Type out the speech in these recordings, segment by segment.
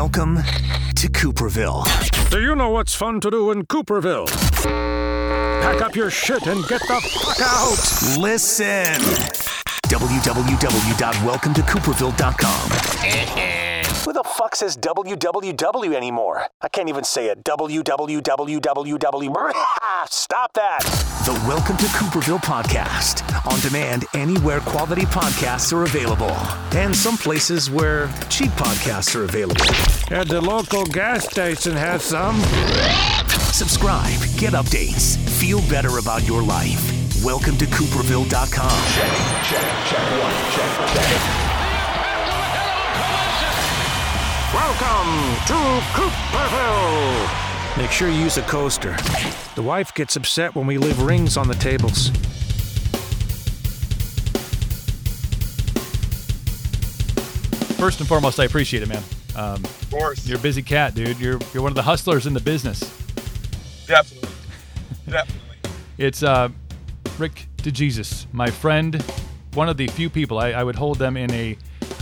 Welcome to Cooperville. Do you know what's fun to do in Cooperville? Pack up your shit and get the fuck out! Listen. www.welcometocooperville.com. Who the fuck says www anymore? I can't even say it. www. Stop that. The Welcome to Cooperville podcast. On demand anywhere quality podcasts are available. And some places where cheap podcasts are available. And the local gas station has some. Subscribe, get updates, feel better about your life. Welcome to Cooperville.com. Check, check, check one, check, check. Welcome to Cooperville! Make sure you use a coaster. The wife gets upset when we leave rings on the tables. First and foremost, I appreciate it, man. Um, Of course. you're a busy cat, dude. You're you're one of the hustlers in the business. Definitely. Definitely. It's uh, Rick DeJesus, my friend, one of the few people I, I would hold them in a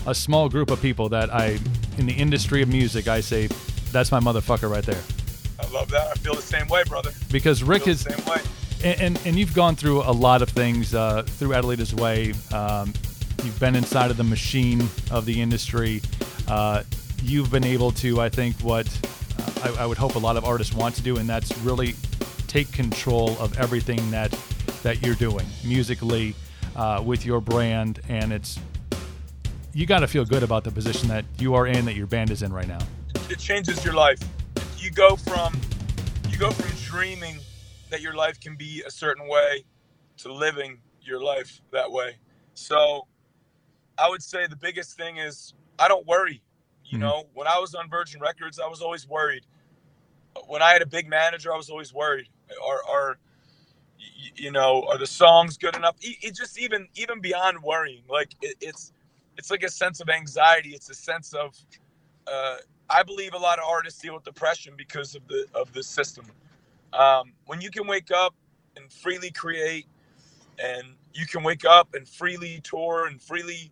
a small group of people that I in the industry of music I say that's my motherfucker right there I love that. I feel the same way, brother. because Rick is the same way. and, and and you've gone through a lot of things uh, through Adelitas Way. Um, you've been inside of the machine of the industry. Uh, you've been able to, I think, what uh, I, I would hope a lot of artists want to do, and that's really take control of everything that that you're doing musically uh, with your brand, and it's you got to feel good about the position that you are in, that your band is in right now. It changes your life. You go from you go from dreaming that your life can be a certain way to living your life that way. So I would say the biggest thing is I don't worry. You Mhm. know, when I was on Virgin Records, I was always worried. When I had a big manager, I was always worried. Are are you know are the songs good enough? It, it just even even beyond worrying, like it, it's it's like a sense of anxiety. It's a sense of uh, I believe a lot of artists deal with depression because of the of the system. Um, when you can wake up and freely create, and you can wake up and freely tour and freely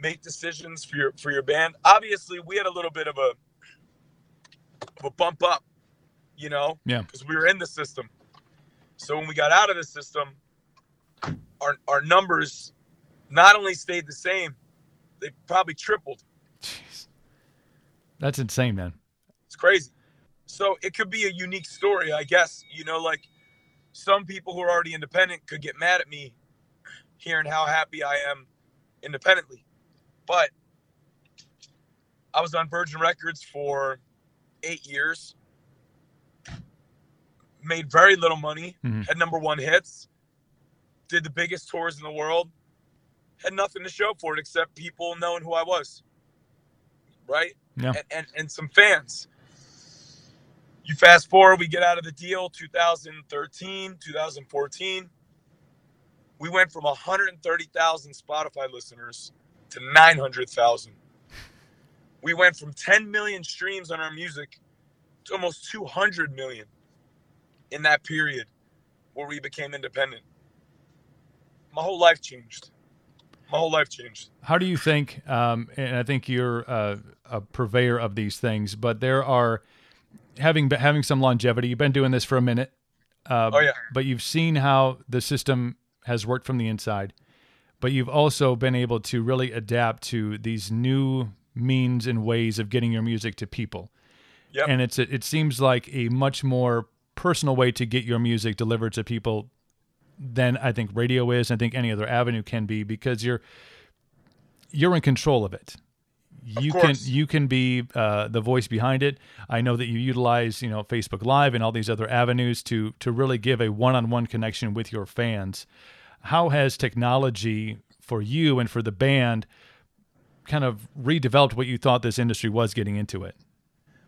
make decisions for your for your band. Obviously, we had a little bit of a of a bump up, you know, Yeah. because we were in the system. So when we got out of the system, our our numbers not only stayed the same, they probably tripled. Jeez. That's insane, man. It's crazy. So it could be a unique story, I guess. You know, like some people who are already independent could get mad at me hearing how happy I am independently. But I was on Virgin Records for eight years, made very little money, Mhm. had number one hits, did the biggest tours in the world, had nothing to show for it except people knowing who I was. Right? Yeah. and, and, and some fans. You fast forward, we get out of the deal 2013, 2014. We went from 130,000 Spotify listeners to 900,000. We went from 10 million streams on our music to almost 200 million in that period where we became independent. My whole life changed. My whole life changed. How do you think? Um, and I think you're uh, a purveyor of these things, but there are having having some longevity. You've been doing this for a minute. Uh, Oh, yeah. But you've seen how the system has worked from the inside. But you've also been able to really adapt to these new means and ways of getting your music to people. Yep. And it's a, it seems like a much more personal way to get your music delivered to people than I think radio is. and I think any other avenue can be because you're you're in control of it. You can you can be uh, the voice behind it. I know that you utilize you know Facebook Live and all these other avenues to to really give a one-on-one connection with your fans. How has technology for you and for the band kind of redeveloped what you thought this industry was getting into it?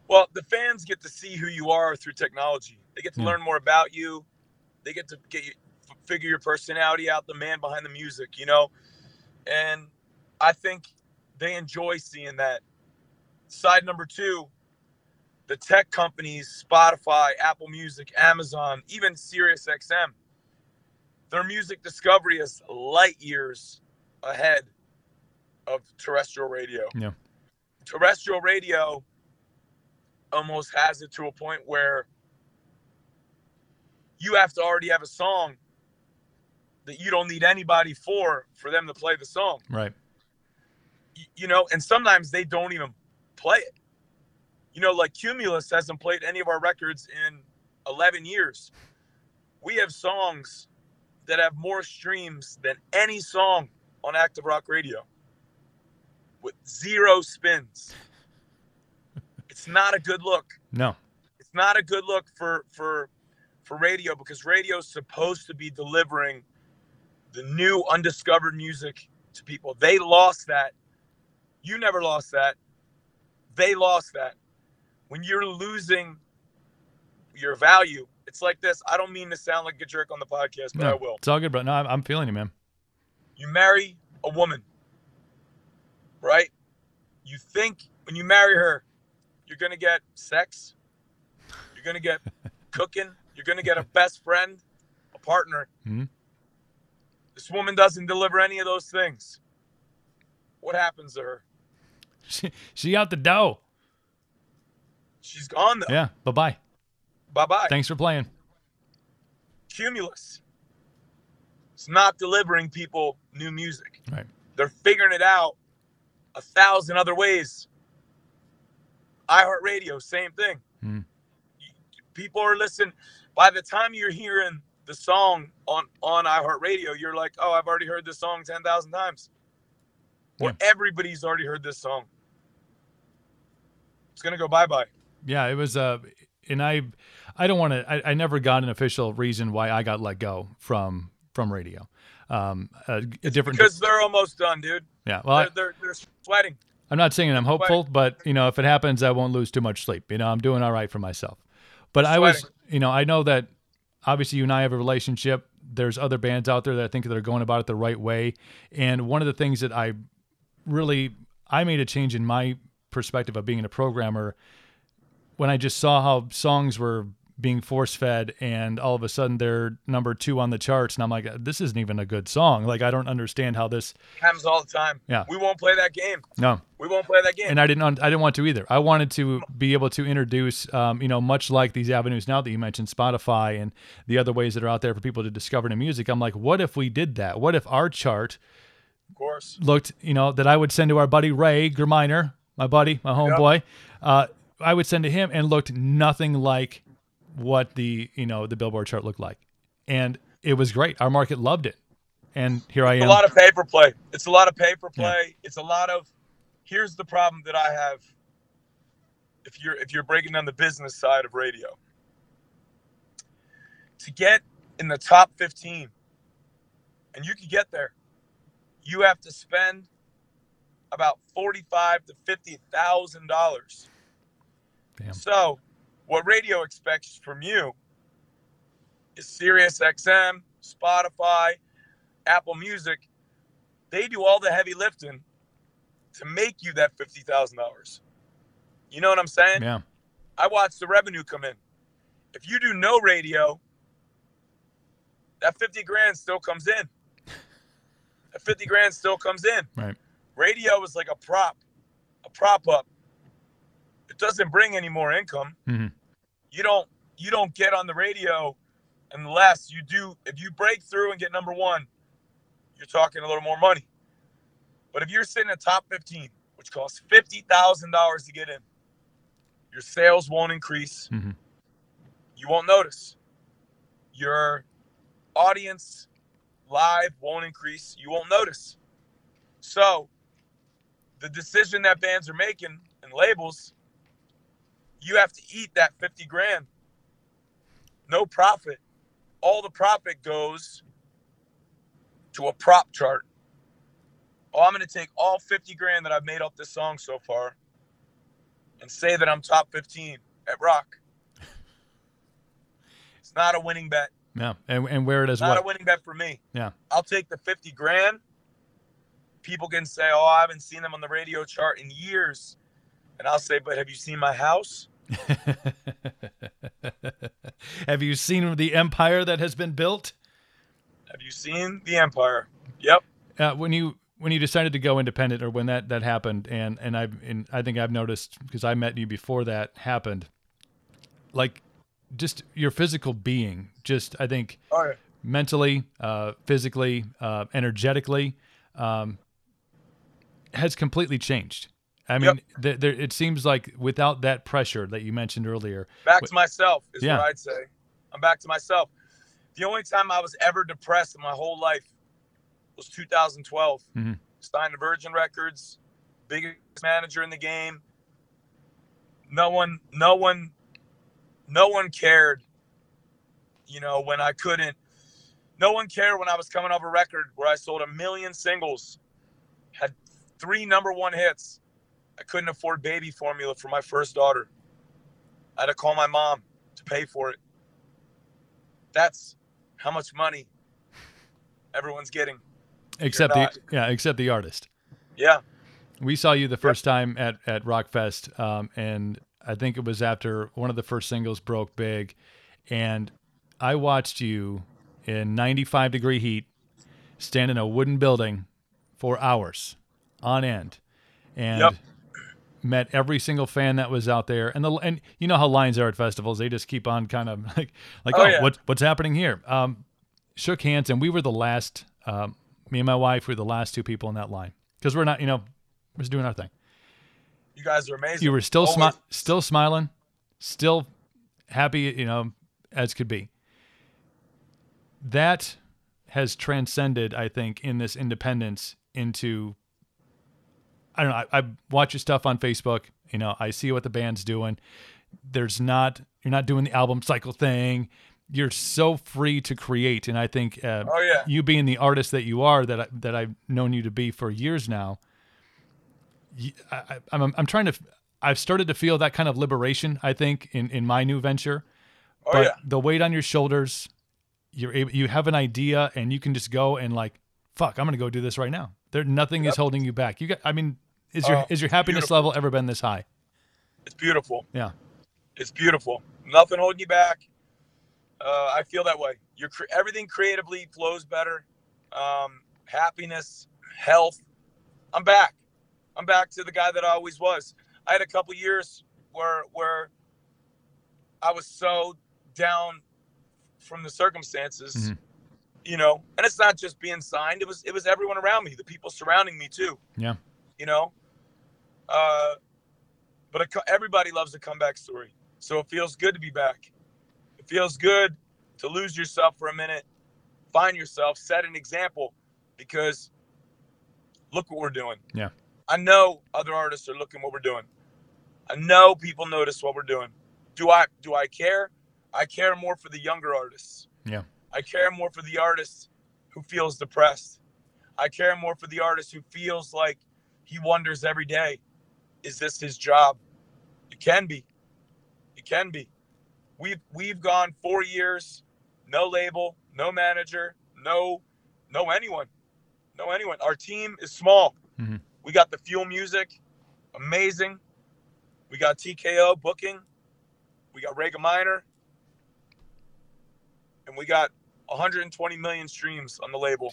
Well, the fans get to see who you are through technology. They get to Yeah. learn more about you. They get to get you figure your personality out, the man behind the music, you know. And I think they enjoy seeing that. Side number two, the tech companies, Spotify, Apple Music, Amazon, even SiriusXM, their music discovery is light years ahead of terrestrial radio. Yeah. Terrestrial radio almost has it to a point where you have to already have a song that you don't need anybody for for them to play the song. Right. Y- You know, and sometimes they don't even play it. You know, like Cumulus hasn't played any of our records in 11 years. We have songs that have more streams than any song on Active Rock Radio with zero spins. It's not a good look No. it's not a good look for for for radio because radio is supposed to be delivering the new undiscovered music to people. They lost that. You never lost that. They lost that. When you're losing your value, it's like this. I don't mean to sound like a jerk on the podcast, but I will. It's all good, bro. No, I'm, feeling you, man. You marry a woman, right? You think when you marry her, you're going to get sex, you're going to get cooking, you're going to get a best friend, a partner. Mhm. This woman doesn't deliver any of those things. What happens to her? She, she out the dough. She's gone though. Yeah. Bye bye. Bye bye. Thanks for playing. Cumulus. It's not delivering people new music. Right. They're figuring it out a thousand other ways. iHeartRadio, same thing. Mhm. People are listening. By the time you're hearing the song on on iHeartRadio, you're like, "Oh, I've already heard this song ten thousand times." Or everybody's already heard this song. It's gonna go bye bye. Yeah, it was. Uh, and I, I don't want to. I, I never got an official reason why I got let go from from radio. Um, a, a different. Because they're almost done, dude. yeah. Well, They're, they're, they're sweating. I'm not saying I'm hopeful, but you know, if it happens, I won't lose too much sleep. You know, I'm doing all right for myself. But I was, you know, I know that obviously you and I have a relationship. There's other bands out there that I think that are going about it the right way. And one of the things that I really I made a change in my perspective of being a programmer when I just saw how songs were being force fed and all of a sudden they're number two on the charts and I'm like this isn't even a good song like I don't understand how this Happens all the time. Yeah. We won't play that game. no We won't play that game. and I didn't I didn't want to either. I wanted to be able to introduce, um, you know, much like these avenues now that you mentioned, Spotify and the other ways that are out there for people to discover new music. I'm like, what if we did that? What if our chart of course. looked, you know, that I would send to our buddy Ray Germiner, my buddy, my homeboy. Uh, I would send to him and looked nothing like what the you know the Billboard chart looked like, and it was great. Our market loved it, and here I It's am. a lot of pay for play. It's a lot of pay for play. It's a lot of. Here's the problem that I have. If you're if you're breaking down the business side of radio, to get in the top 15, and you can get there, you have to spend about forty-five to fifty thousand dollars. Damn. So, what radio expects from you is Sirius XM, Spotify, Apple Music. They do all the heavy lifting to make you that fifty thousand dollars. You know what I'm saying? yeah, I watch the revenue come in. If you do no radio, that fifty grand still comes in. That fifty grand still comes in. right. Radio is like a prop, a prop up. It doesn't bring any more income. Mhm. You don't you don't get on the radio unless you do if you break through and get number one, you're talking a little more money. But if you're sitting at top 15, which costs fifty thousand dollars to get in, your sales won't increase. Mhm. You won't notice. Your audience live won't increase. You won't notice. So, the decision that bands are making and labels, you have to eat that 50 grand. No profit. All the profit goes to a prop chart. Oh, I'm going to take all 50 grand that I've made off this song so far and say that I'm top 15 at rock. It's not a winning bet. Yeah, and and wear it as Not a winning bet for me. Yeah, I'll take the 50 grand. People can say, oh, I haven't seen them on the radio chart in years. And I'll say, but have you seen my house? Have you seen the empire that has been built? Have you seen the Empire? Yep. Uh, when you when you decided to go independent, or when that that happened, and and I and I think I've noticed because I met you before that happened, like just your physical being, just I think Oh, mentally, uh, physically, uh, energetically, um, has completely changed. I mean, th- there, it seems like without that pressure that you mentioned earlier, Back to myself is Yeah. what I'd say. I'm back to myself. The only time I was ever depressed in my whole life was 2012. Mhm. Signed to Virgin Records, biggest manager in the game. No one, no one, no one cared. You know, when I couldn't, no one cared when I was coming off a record where I sold a million singles, had three number one hits. I couldn't afford baby formula for my first daughter. I had to call my mom to pay for it. That's how much money everyone's getting. except the yeah, except the artist. Yeah. We saw you the first time at at Rockfest, um, and I think it was after one of the first singles broke big, and I watched you in 95 degree heat stand in a wooden building for hours on end, and Yep. Met every single fan that was out there. And the and you know how lines are at festivals; they just keep on kind of like like Oh, oh, yeah. what what's happening here? Um, shook hands, and we were the last. Um, me and my wife were the last two people in that line because we're not, you know, we're just doing our thing. You guys are amazing. You were still smi- still smiling, still happy, you know, as could be. That has transcended, I think, in this independence into. I don't know. I, I watch your stuff on Facebook. You know, I see what the band's doing. There's not you're not doing the album cycle thing. You're so free to create, and I think uh, Oh, yeah. you being the artist that you are, that I, that I've known you to be for years now, I, I'm, I'm trying to, I've started to feel that kind of liberation, I think, in, in my new venture. Oh, but yeah. the weight on your shoulders, you're able, you have an idea and you can just go and like, fuck, I'm going to go do this right now. There, nothing is holding you back. You got, I mean, is your, Oh, is your happiness beautiful. level ever been this high? It's beautiful. Yeah. It's beautiful. Nothing holding you back. Uh, I feel that way. Your cre- everything creatively flows better. Um, happiness, health. I'm back. I'm back to the guy that I always was. I had a couple years where where I was so down from the circumstances, Mhm. You know. And it's not just being signed. It was it was everyone around me, the people surrounding me too. Yeah. You know. Uh, but a, everybody loves a comeback story, so it feels good to be back. It feels good to lose yourself for a minute, find yourself, set an example, because look what we're doing. Yeah. I know other artists are looking what we're doing. I know people notice what we're doing. Do I do I care? I care more for the younger artists. Yeah. I care more for the artist who feels depressed. I care more for the artist who feels like he wonders every day, is this his job? It can be. It can be. We've we've gone four years, no label, no manager, no no anyone. No anyone. Our team is small. Mhm. We got the fuel music, amazing. We got TKO booking. We got Rega Minor. And we got 120 million streams on the label.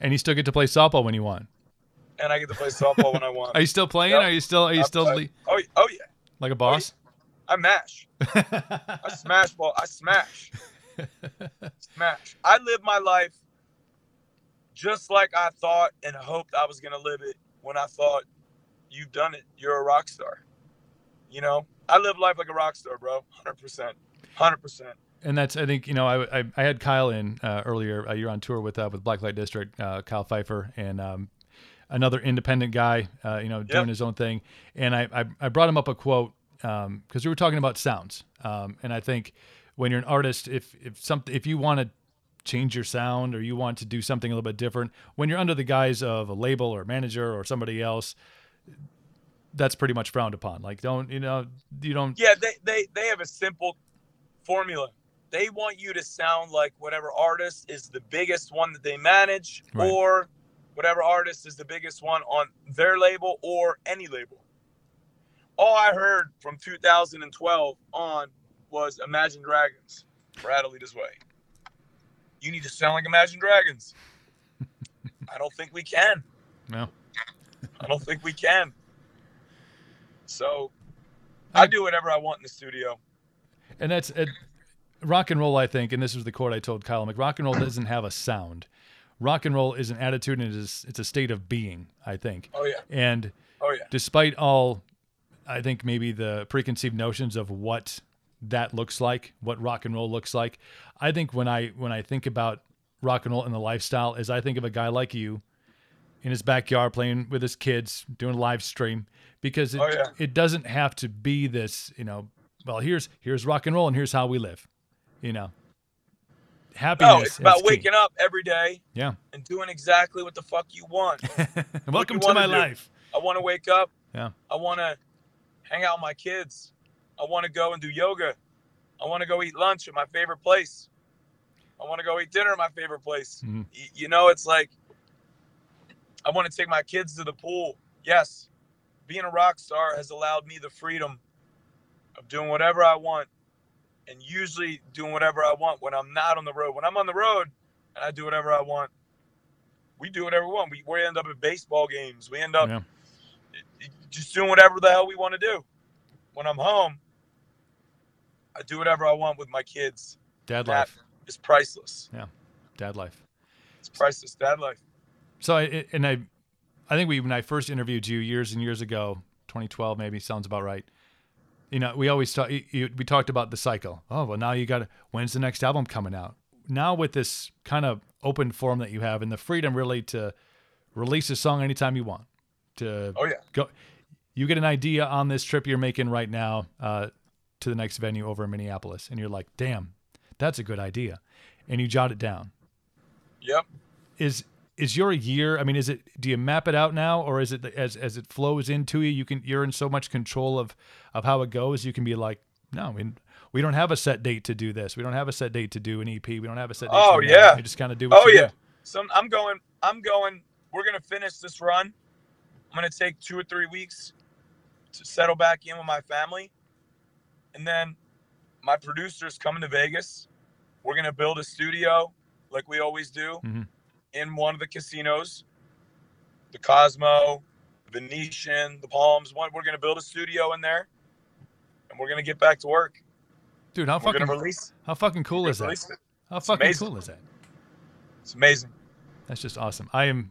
And you still get to play softball when you want. And I get to play softball when I want. Are you still playing? Yep. Are you still, are you I- still I- oh, oh yeah. like a oh, boss? I mash. I smash ball. I smash. smash. I live my life just like I thought and hoped I was gonna live it when I thought you've done it. You're a rock star. You know, I live life like a rock star, bro. Hundred percent. Hundred percent. And that's I think you know I I, I had Kyle in uh, earlier. Uh, you're on tour with uh, with Blacklight District, uh, Kyle Pfeiffer, and um, another independent guy, uh, you know, doing Yep. his own thing. And I I, I brought him up a quote because we were talking about sounds, um, and I think when you're an artist, if if something if you want to change your sound or you want to do something a little bit different, when you're under the guise of a label or manager or somebody else. That's pretty much frowned upon. Like, don't you know? You don't. Yeah, they, they they have a simple formula. They want you to sound like whatever artist is the biggest one that they manage, Right. or whatever artist is the biggest one on their label or any label. All I heard from 2012 on was Imagine Dragons, Brad Alita's Way. You need to sound like Imagine Dragons. I don't think we can. No. I don't think we can. So I do whatever I want in the studio. And that's it, rock and roll, I think, and this was the quote I told Kyle. Like, rock and roll doesn't have a sound. Rock and roll is an attitude and it is it's a state of being, I think. Oh yeah. And Oh yeah. despite all I think maybe the preconceived notions of what that looks like, what rock and roll looks like, I think when I when I think about rock and roll and the lifestyle is I think of a guy like you in his backyard playing with his kids, doing a live stream because it, Oh, yeah. it doesn't have to be this, you know, well, here's here's rock and roll and here's how we live. You know. Happiness. No, it's about waking up every day Yeah. and doing exactly what the fuck you want. Welcome you to my do. life. I want to wake up. Yeah. I want to hang out with my kids. I want to go and do yoga. I want to go eat lunch at my favorite place. I want to go eat dinner at my favorite place. Mhm. Y- You know, it's like I want to take my kids to the pool. Yes, being a rock star has allowed me the freedom of doing whatever I want and usually doing whatever I want when I'm not on the road. When I'm on the road and I do whatever I want, we do whatever we want. We, we end up at baseball games. We end up Yeah. just doing whatever the hell we want to do. When I'm home, I do whatever I want with my kids. Dad That life. is priceless. Yeah, dad life. It's priceless. Dad life. So I and I, I think we when I first interviewed you years and years ago, 2012 maybe sounds about right. You know, we always talk. You, you- we talked about the cycle. Oh well, now you got. to When's the next album coming out? Now with this kind of open form that you have and the freedom really to release a song anytime you want. To Oh yeah. go, you get an idea on this trip you're making right now uh, to the next venue over in Minneapolis, and you're like, damn, that's a good idea, and you jot it down Yep. is is your year i mean is it do you map it out now or is it as as it flows into you you can you're in so much control of of how it goes you can be like no we, we don't have a set date to do this we don't have a set date to do an ep we don't have a set date Oh, yeah. that. you just kind of do what Oh you yeah. do. So I'm going. I'm going. We're gonna finish this run. I'm gonna take two or three weeks to settle back in with my family, and then my producer's coming to Vegas. We're gonna build a studio like we always do Mhm. In one of the casinos, the Cosmo, Venetian, the Palms. One. We're gonna build a studio in there, and we're gonna get back to work. dude how We're fucking release. how fucking cool is that it. how fucking amazing. cool is that It's amazing. that's just awesome i am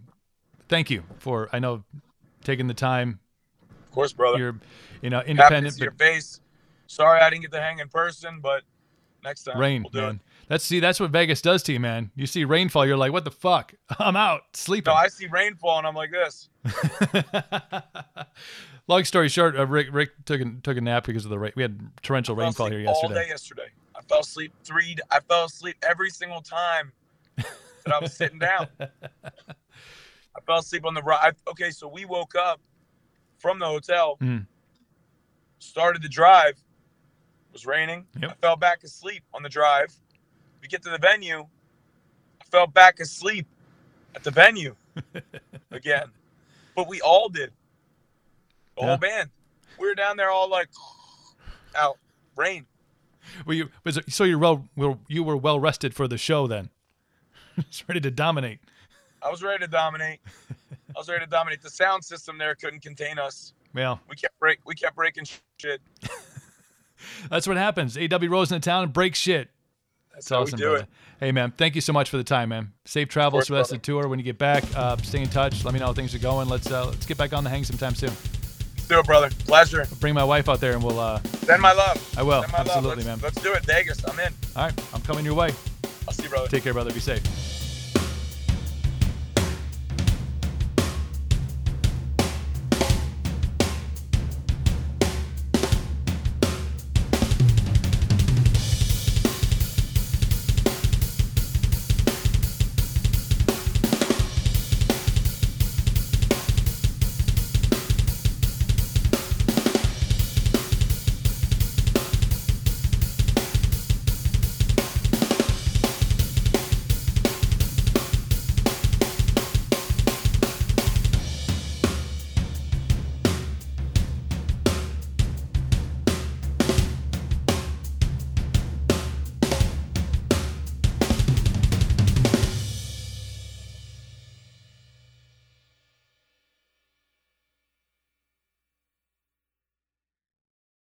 thank you for i know taking the time Of course, brother. you're you know Happy to independent your face. Sorry I didn't get to hang in person, but next time rain we'll do man it. That's see that's what vegas does to you man you see rainfall you're like what the fuck i'm out sleeping No, I see rainfall and I'm like this. Long story short, uh, Rick Rick took a, took a nap because of the rain. We had torrential rainfall here All yesterday. day yesterday. I fell asleep three. I fell asleep every single time that I was sitting down. I fell asleep on the ride. Okay, so we woke up from the hotel, Mhm. started the drive. It was raining. Yep. I fell back asleep on the drive. We get to the venue. I fell back asleep at the venue again. But we all did. The Yeah. whole band. We were down there all like out. Rain. Well, you was it- so you're well, well you were well rested for the show then. Just ready to dominate. I was ready to dominate. I was ready to dominate. The sound system there couldn't contain us. Well, We kept break. We kept breaking shit. that's what happens. AW Rose in the town and break shit. That's It's awesome, brother. it. Hey man, thank you so much for the time, man. Safe travels for the rest of the tour. When you get back, uh, stay in touch. Let me know how things are going. Let's uh, let's get back on the hang sometime soon. Let's do it, brother. Pleasure. Bring my wife out there and we'll. Uh, Send my love. I will Send my absolutely, love. man. Let's, let's do it, Vegas. I'm in. all right, I'm coming your way. I'll see you, brother. Take care, brother. Be safe.